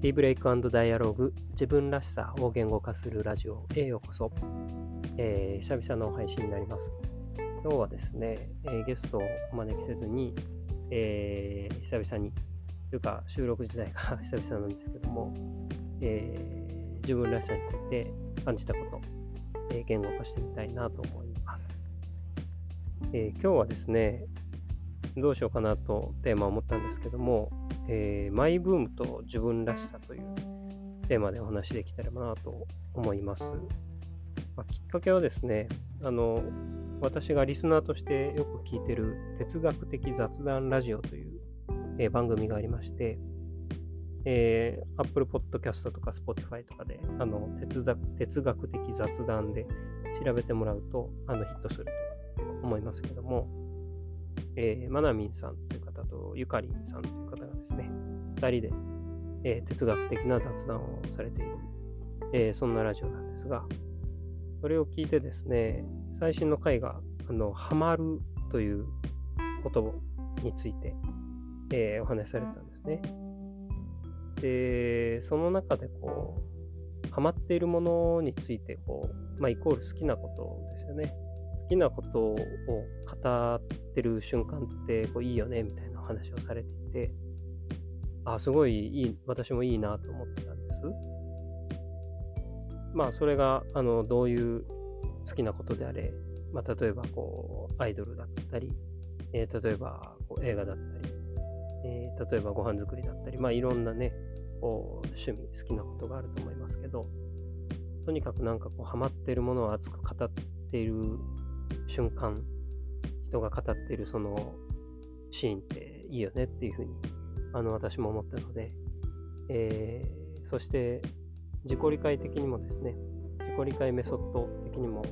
ティーブレイクダイアログ自分らしさを言語化するラジオへようこそ、えー、久々の配信になります。今日はですね、えー、ゲストをお招きせずに、えー、久々に、というか収録自体が 久々なんですけども、え自分らしさについて感じたこと、え言語化してみたいなと思います。え今日はですね、どうしようかなとテーマを持ったんですけども、えー、マイブームと自分らしさというテーマでお話できたらなと思います。まあ、きっかけはですね、あの、私がリスナーとしてよく聞いてる哲学的雑談ラジオという、えー、番組がありまして、えー、Apple Podcast とか Spotify とかであの哲哲学的雑談で調べてもらうとあのヒットすると思いますけども、えー、マナミンさんとゆかりさんという方がですね、2人で、えー、哲学的な雑談をされている、えー、そんなラジオなんですが、それを聞いてですね、最新の回が、あの、ハマるということについて、えー、お話しされたんですね。で、その中でこう、ハマっているものについて、こう、まあ、イコール好きなことですよね。好きなことを語ってる瞬間ってこういいよねみたいな話をされていて、あ、すごいいい、私もいいなと思ってたんです。まあ、それが、あの、どういう好きなことであれ、まあ、例えば、こう、アイドルだったり、えー、例えば、こう映画だったり、えー、例えばご飯作りだったり、まあ、いろんなね、こう、趣味、好きなことがあると思いますけど、とにかくなんかこう、ハマってるものを熱く語っている瞬間、人が語っているそのシーンっていいよねっていうふうにあの私も思ったので、えー、そして自己理解的にもですね自己理解メソッド的にも、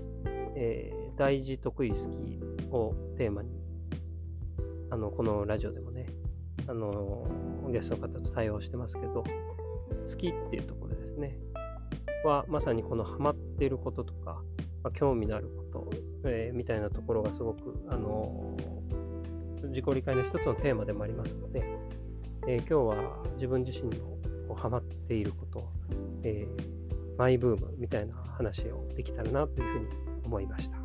えー、大事得意好きをテーマにあのこのラジオでもねあのゲストの方と対応してますけど好きっていうところですね。はまさにこのハマっていることとか、まあ、興味のあること、えー、みたいなところがすごくあの自己理解の一つのテーマでもありますので、えー、今日は自分自身のハマっていること、えー、マイブームみたいな話をできたらなというふうに思いました。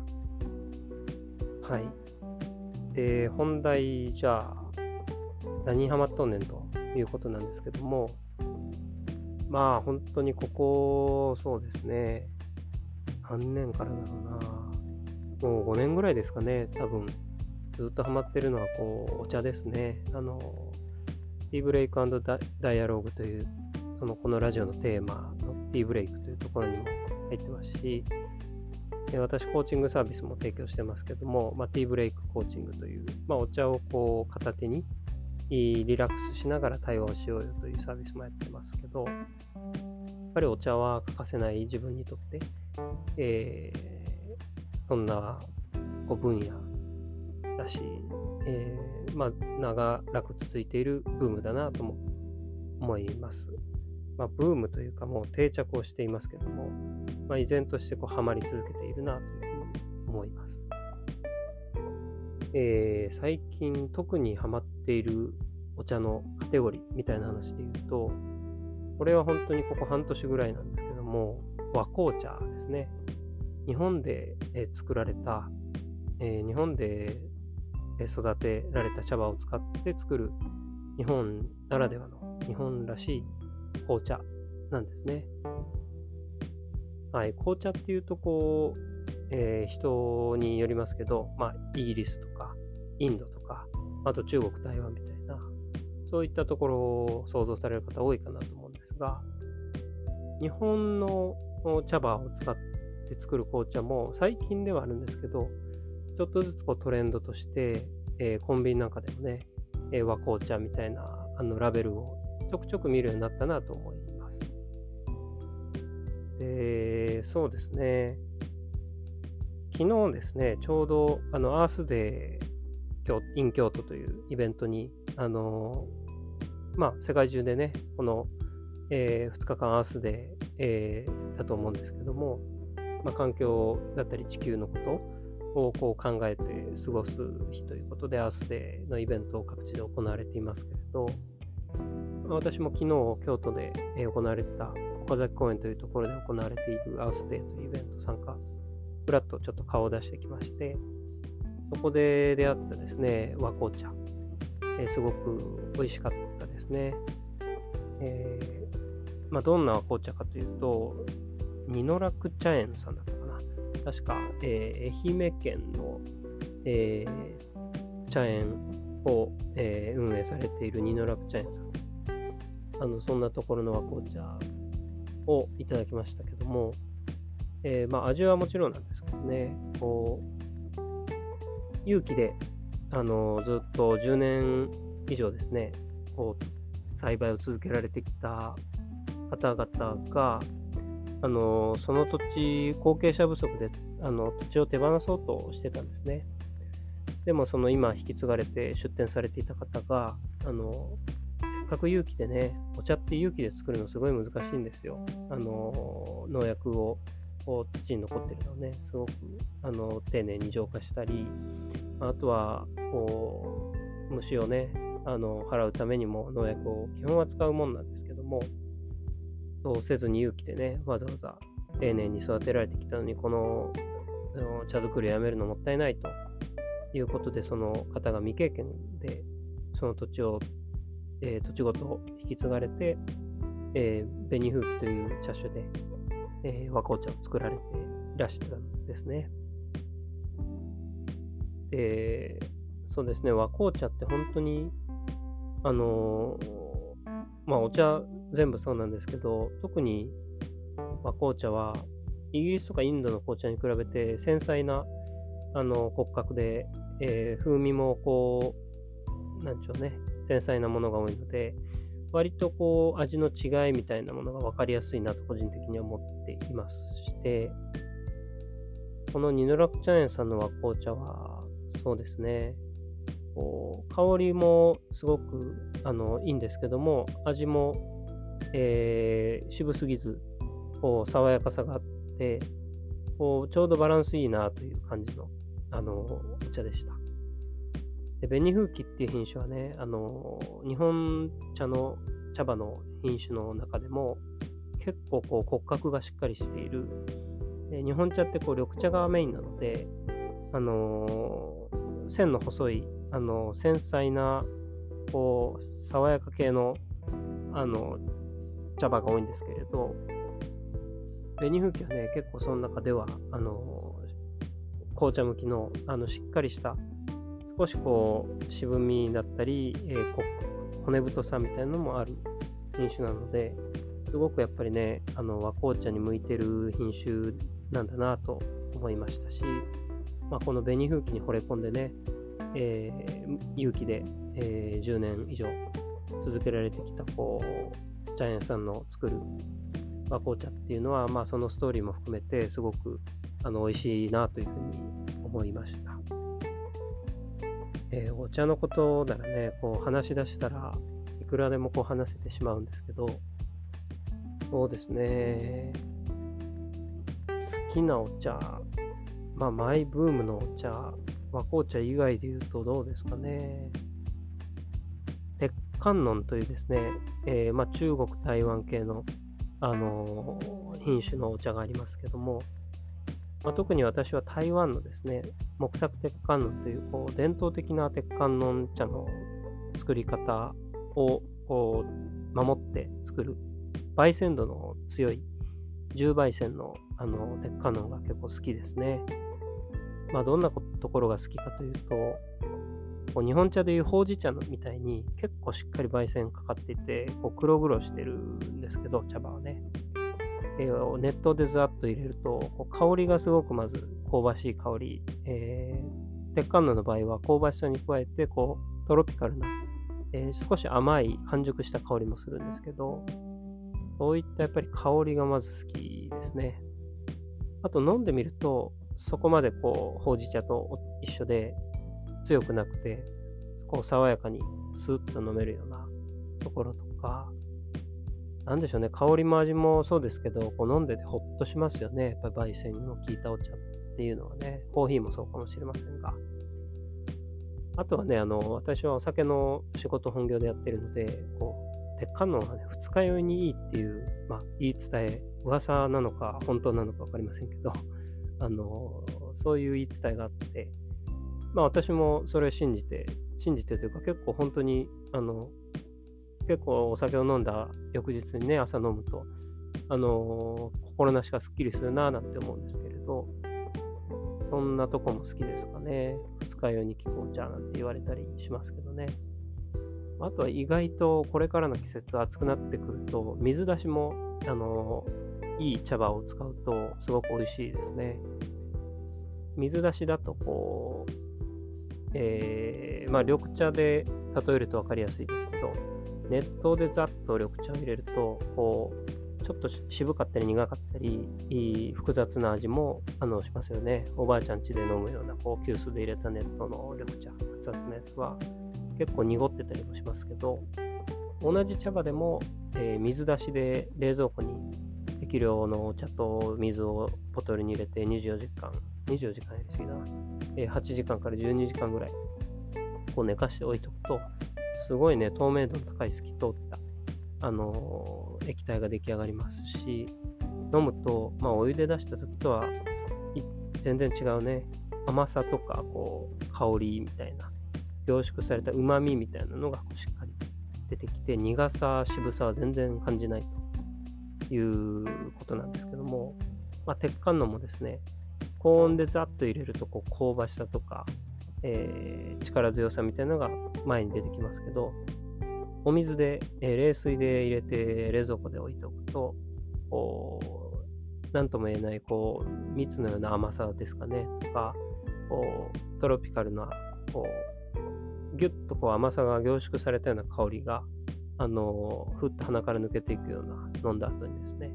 はい。で、本題じゃあ、何ハマっとんねんということなんですけども、まあ本当にここ、そうですね、何年からだろうな、もう5年ぐらいですかね、多分、ずっとハマってるのはこう、お茶ですね。あの、ティーブレイクダイアローグという、そのこのラジオのテーマのティーブレイクというところにも入ってますし、私、コーチングサービスも提供してますけども、まあ、ティーブレイクコーチングという、まあ、お茶をこう片手にリラックスしながら対話をしようよというサービスもやってますけど、やっぱりお茶は欠かせない自分にとって、えー、そんなこう分野だし、えー、まあ、長らく続いているブームだなとも思います。まあ、ブームというかもう定着をしていますけども、まあ、依然としてこうハマり続けているなというふうに思います。えー、最近特にハマっているお茶のカテゴリーみたいな話で言うと、これは本当にここ半年ぐらいなんですけども、和紅茶ですね。日本でえ作られた、えー、日本で育てられた茶葉を使って作る日本ならではの日本らしい紅茶なんですね。はい、紅茶っていうとこう、えー、人によりますけど、まあ、イギリスとかインドとか、あと中国、台湾みたいな、そういったところを想像される方多いかなと思うんですが、日本の茶葉を使って作る紅茶も最近ではあるんですけど、ちょっとずつこうトレンドとして、えー、コンビニなんかでもね、えー、和紅茶みたいなあのラベルをちょくちょく見るようになったなと思います。で、そうですね。昨日ですね、ちょうどあのアースデー in 京都というイベントに、あのまあ、世界中でね、この、えー、2日間アースデー、えー、だと思うんですけども、まあ、環境だったり地球のことをこう考えて過ごす日ということで、アースデーのイベントを各地で行われていますけれど、私も昨日京都で行われてた岡崎公園というところで行われているアウスデーというイベント参加、ふらっとちょっと顔を出してきまして、そこで出会ったですね、和紅茶、えー、すごく美味しかったですね。えー、まあ、どんな和紅茶かというと、二の楽茶園さんだったかな。確か、えー、愛媛県の、えー、茶園を、えー、運営されている二の楽茶園さん。あのそんなところの和紅茶をいただきましたけども、えー、まあ、味はもちろんなんですけどね、こう、勇気で、あのずっと10年以上ですね、こう、栽培を続けられてきた方々が、あのその土地、後継者不足であの土地を手放そうとしてたんですね。でも、その今引き継がれて出店されていた方が、あのせっかく勇気でね、お茶って勇気で作るのすごい難しいんですよ。あの農薬を土に残ってるのをね、すごくあの丁寧に浄化したり、あとはこう虫をね、あの払うためにも農薬を基本は使うもんなんですけども、そうせずに勇気でね、わざわざ丁寧に育てられてきたのに、この茶作りをやめるのもったいないということで、その方が未経験でその土地を、えー、土地ごと引き継がれて、えー、紅風紀という茶種で、えー、和紅茶を作られていらしたんですね。で、そうですね、和紅茶って本当に、あのまあお茶全部そうなんですけど、特に和紅茶は、イギリスとかインドの紅茶に比べて繊細なあの骨格で、えー、風味もこう、なんでしょうね、繊細なものが多いので、割とこう味の違いみたいなものが分かりやすいなと個人的には思っていまして、このニノラクチャ園さんの和紅茶は、そうですね、こう香りもすごくあのいいんですけども、味もえー、渋すぎず、こう、爽やかさがあって、こう、ちょうどバランスいいなという感じの、あの、お茶でした。で、紅風紀っていう品種はね、あの、日本茶の茶葉の品種の中でも、結構こう骨格がしっかりしている。で日本茶ってこう緑茶がメインなので、あの、線の細い、あの、繊細な、こう、爽やか系の、あの茶葉が多いんですけれど、紅風紀はね、結構その中では、あの、紅茶向きの、あの、しっかりした、少しこう、渋みだったり、えー、骨太さみたいなのもある品種なので、すごくやっぱりね、あの、和紅茶に向いてる品種なんだなと思いましたし、まあ、この紅風紀に惚れ込んでね、えー、勇気で、えー、10年以上続けられてきた、こう、ジャイアンさんの作る和紅茶っていうのは、まあ、そのストーリーも含めてすごくあの美味しいなというふうに思いました。えー、お茶のことならね、こう話し出したらいくらでもこう話せてしまうんですけど、そうですね、好きなお茶、まあマイブームのお茶、和紅茶以外で言うとどうですかね鉄。観音というですね、えー、まあ、中国、台湾系の、あのー、品種のお茶がありますけども、まあ、特に私は台湾のですね、木作鉄観音というこう伝統的な鉄観音茶の作り方をこう守って作る焙煎度の強い重焙煎のあの鉄観音が結構好きですね。まあ、どんなところが好きかというと、こう日本茶でいうほうじ茶のみたいに結構しっかり焙煎かかっていて、こう黒々してるんですけど、茶葉はね。えー、熱湯でザッと入れると、こう香りがすごくまず香ばしい香り。えー、鉄管の場合は香ばしさに加えて、こうトロピカルな、えー、少し甘い完熟した香りもするんですけど、そういったやっぱり香りがまず好きですね。あと飲んでみると、そこまでこう、ほうじ茶と一緒で、強くなくて、こう爽やかにスーッと飲めるようなところとか、なんでしょうね、香りも味もそうですけど、こう飲んでてほっとしますよね。やっぱり焙煎の効いたお茶っていうのはね、コーヒーもそうかもしれませんが。あとはね、あの、私はお酒の仕事本業でやってるので、こう、鉄観音はね、二日酔いにいいっていう、まあ、言い伝え、噂なのか本当なのか分かりませんけど、あの、そういう言い伝えがあって、まあ私もそれを信じて、信じてというか結構本当に、あの、結構お酒を飲んだ翌日にね、朝飲むと、あの心なしかすっきりするなぁなんて思うんですけれど、そんなとこも好きですかね。二日酔いに効くお茶なんて言われたりしますけどね。あとは意外とこれからの季節暑くなってくると、水出しも、あのいい茶葉を使うとすごく美味しいですね。水出しだとこう、えー、まあ緑茶で例えると分かりやすいですけど、熱湯でざっと緑茶を入れると、こう、ちょっと渋かったり苦かったり、いい複雑な味もあのしますよね。おばあちゃん家で飲むような、こう、急須で入れた熱湯の緑茶、熱々のやつは、結構濁ってたりもしますけど、同じ茶葉でも、えー、水出しで冷蔵庫に適量のお茶と水をボトルに入れて24時間、24時間やりすぎだな、えー、8時間から12時間ぐらい。こう寝かしておいておくと、すごいね、透明度の高い透き通った、あのー、液体が出来上がりますし、飲むと、まあ、お湯で出した時とは全然違うね、甘さとか、こう、香りみたいな、凝縮された旨味みたいなのがしっかり出てきて、苦さ、渋さは全然感じないということなんですけども、まあ、鉄観音もですね、高温でざっと入れるとこう香ばしさとか、えー、力強さみたいなのが前に出てきますけど、お水で、えー、冷水で入れて冷蔵庫で置いておくと、こう、なんとも言えない、こう、蜜のような甘さですかね、とか、こう、トロピカルな、こう、ぎゅっとこう甘さが凝縮されたような香りが、あのふっと鼻から抜けていくような飲んだ後にですね、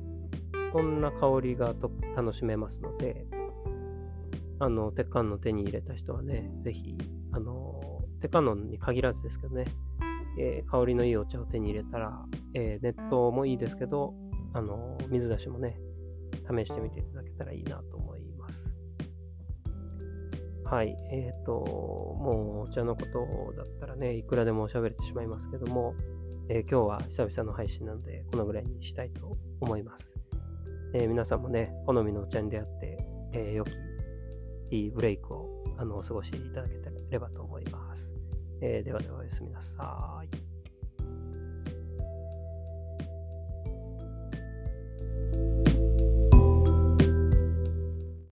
こんな香りがと楽しめますので、あの、鉄観音手に入れた人はね、ぜひ、あの、鉄観音に限らずですけどね、えー、香りのいいお茶を手に入れたら、えー、熱湯もいいですけど、あの、水出しもね、試してみていただけたらいいなと思います。はい。えっ、ー、と、もうお茶のことだったらね、いくらでも喋れてしまいますけども、え今日は久々の配信なので、このぐらいにしたいと思います。え皆さんもね、好みのお茶に出会って、え良きいいブレイクをあのお過ごしいただければと思います。えー、ではではおやすみなさい。